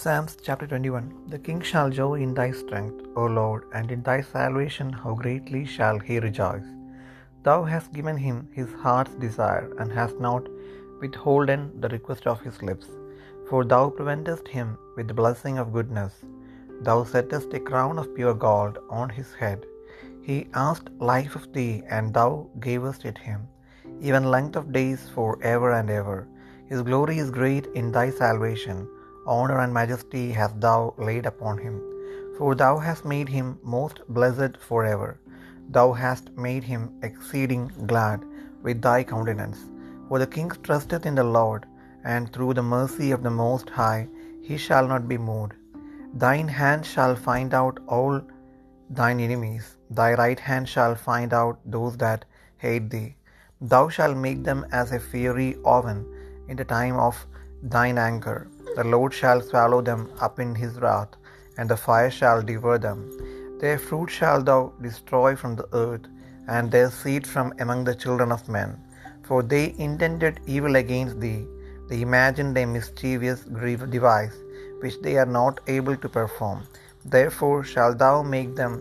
Psalms chapter 21 The king shall joy in thy strength, O Lord, and in thy salvation how greatly shall he rejoice. Thou hast given him his heart's desire, and hast not withholden the request of his lips. For thou preventest him with the blessing of goodness. Thou settest a crown of pure gold on his head. He asked life of thee, and thou gavest it him, even length of days for ever and ever. His glory is great in thy salvation. Honor and majesty hast thou laid upon him. For thou hast made him most blessed forever. Thou hast made him exceeding glad with thy countenance. For the king trusteth in the Lord, and through the mercy of the Most High he shall not be moved. Thine hand shall find out all thine enemies, thy right hand shall find out those that hate thee. Thou shalt make them as a fiery oven in the time of thine anger. The Lord shall swallow them up in his wrath, and the fire shall devour them. Their fruit shalt thou destroy from the earth, and their seed from among the children of men. For they intended evil against thee, they imagined a mischievous device, which they are not able to perform. Therefore shalt thou make them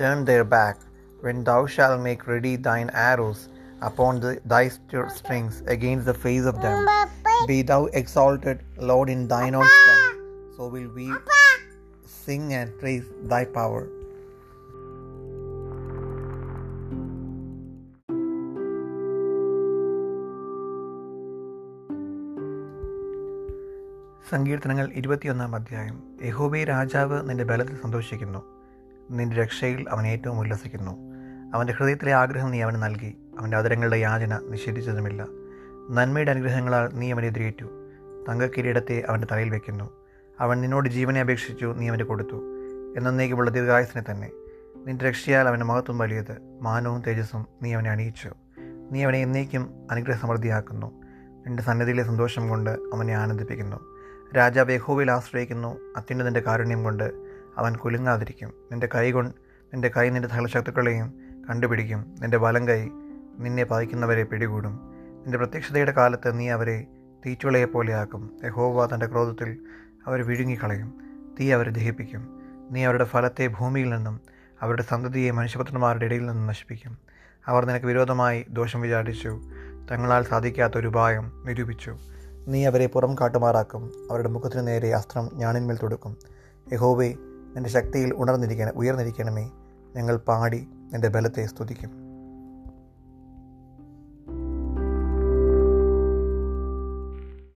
turn their back, when thou shalt make ready thine arrows upon the, thy strings against the face of them. Be thou exalted, Lord, in thine own strength. So will we sing and praise thy power. സങ്കീർത്തനങ്ങൾ ഇരുപത്തിയൊന്നാം അധ്യായം യഹോബെ രാജാവ് നിന്റെ ബലത്തിൽ സന്തോഷിക്കുന്നു നിന്റെ രക്ഷയിൽ അവൻ ഏറ്റവും ഉല്ലസിക്കുന്നു അവന്റെ ഹൃദയത്തിലെ ആഗ്രഹം നീ അവന് നൽകി അവന്റെ അതരങ്ങളുടെ യാചന നിഷേധിച്ചതുമില്ല. നന്മയുടെ അനുഗ്രഹങ്ങളാൽ നീ അവനെ എതിരേറ്റു. തങ്കക്കിരീടത്തെ അവന്റെ തലയിൽ വയ്ക്കുന്നു അവൻ നിന്നോട് ജീവനെ അപേക്ഷിച്ചു നീ അവന് കൊടുത്തു. എന്നേക്കുമുള്ള ദീർഘായുസിനെ തന്നെ. നിന്റെ രക്ഷയാൽ അവന്റെ മഹത്വം വലിയത് മാനവും തേജസ്സും നീ അവനെ അണിയിച്ചു. നീ അവനെ എന്നേക്കും അനുഗ്രഹ സമൃദ്ധിയാക്കുന്നു നിന്റെ സന്നദ്ധിയിലെ സന്തോഷം കൊണ്ട് അവനെ ആനന്ദിപ്പിക്കുന്നു. രാജാവ് യഹോവയിൽ ആശ്രയിക്കുന്നു. അത്യുന്നതിന്റെ കാരുണ്യം കൊണ്ട് അവൻ കുലുങ്ങാതിരിക്കും. നിന്റെ കൈ കൊണ്ട് നിന്റെ കൈ നിന്റെ സകലശക്തുക്കളെയും കണ്ടുപിടിക്കും. നിന്റെ വലം കൈ നിന്നെ പതിക്കുന്നവരെ പിടികൂടും. നിന്റെ പ്രത്യക്ഷതയുടെ കാലത്ത് നീ അവരെ തീച്ചുളയെ പോലെയാക്കും യഹോവ തന്റെ ക്രോധത്തിൽ അവരെ വിഴുങ്ങിക്കളയും. തീ അവരെ ദഹിപ്പിക്കും. നീ അവരുടെ ഫലത്തെ ഭൂമിയിൽ നിന്നും അവരുടെ സന്തതിയെ മനുഷ്യപുത്രന്മാരുടെ ഇടയിൽ നിന്നും നശിപ്പിക്കും. അവർ നിനക്ക് വിരോധമായി ദോഷം വിചാരിച്ചു. തങ്ങളാൽ സാധിക്കാത്ത ഒരു ഉപായം നിരൂപിച്ചു. നീ അവരെ പുറം കാട്ടുമാറാക്കും. അവരുടെ മുഖത്തിന് നേരെ അസ്ത്രം ഞാണിന്മേൽ തൊടുക്കും. യഹോവേ നിന്റെ ശക്തിയിൽ ഉണർന്നിരിക്കണം ഉയർന്നിരിക്കണമേ. ഞങ്ങൾ പാടി നിന്റെ ബലത്തെ സ്തുതിക്കും.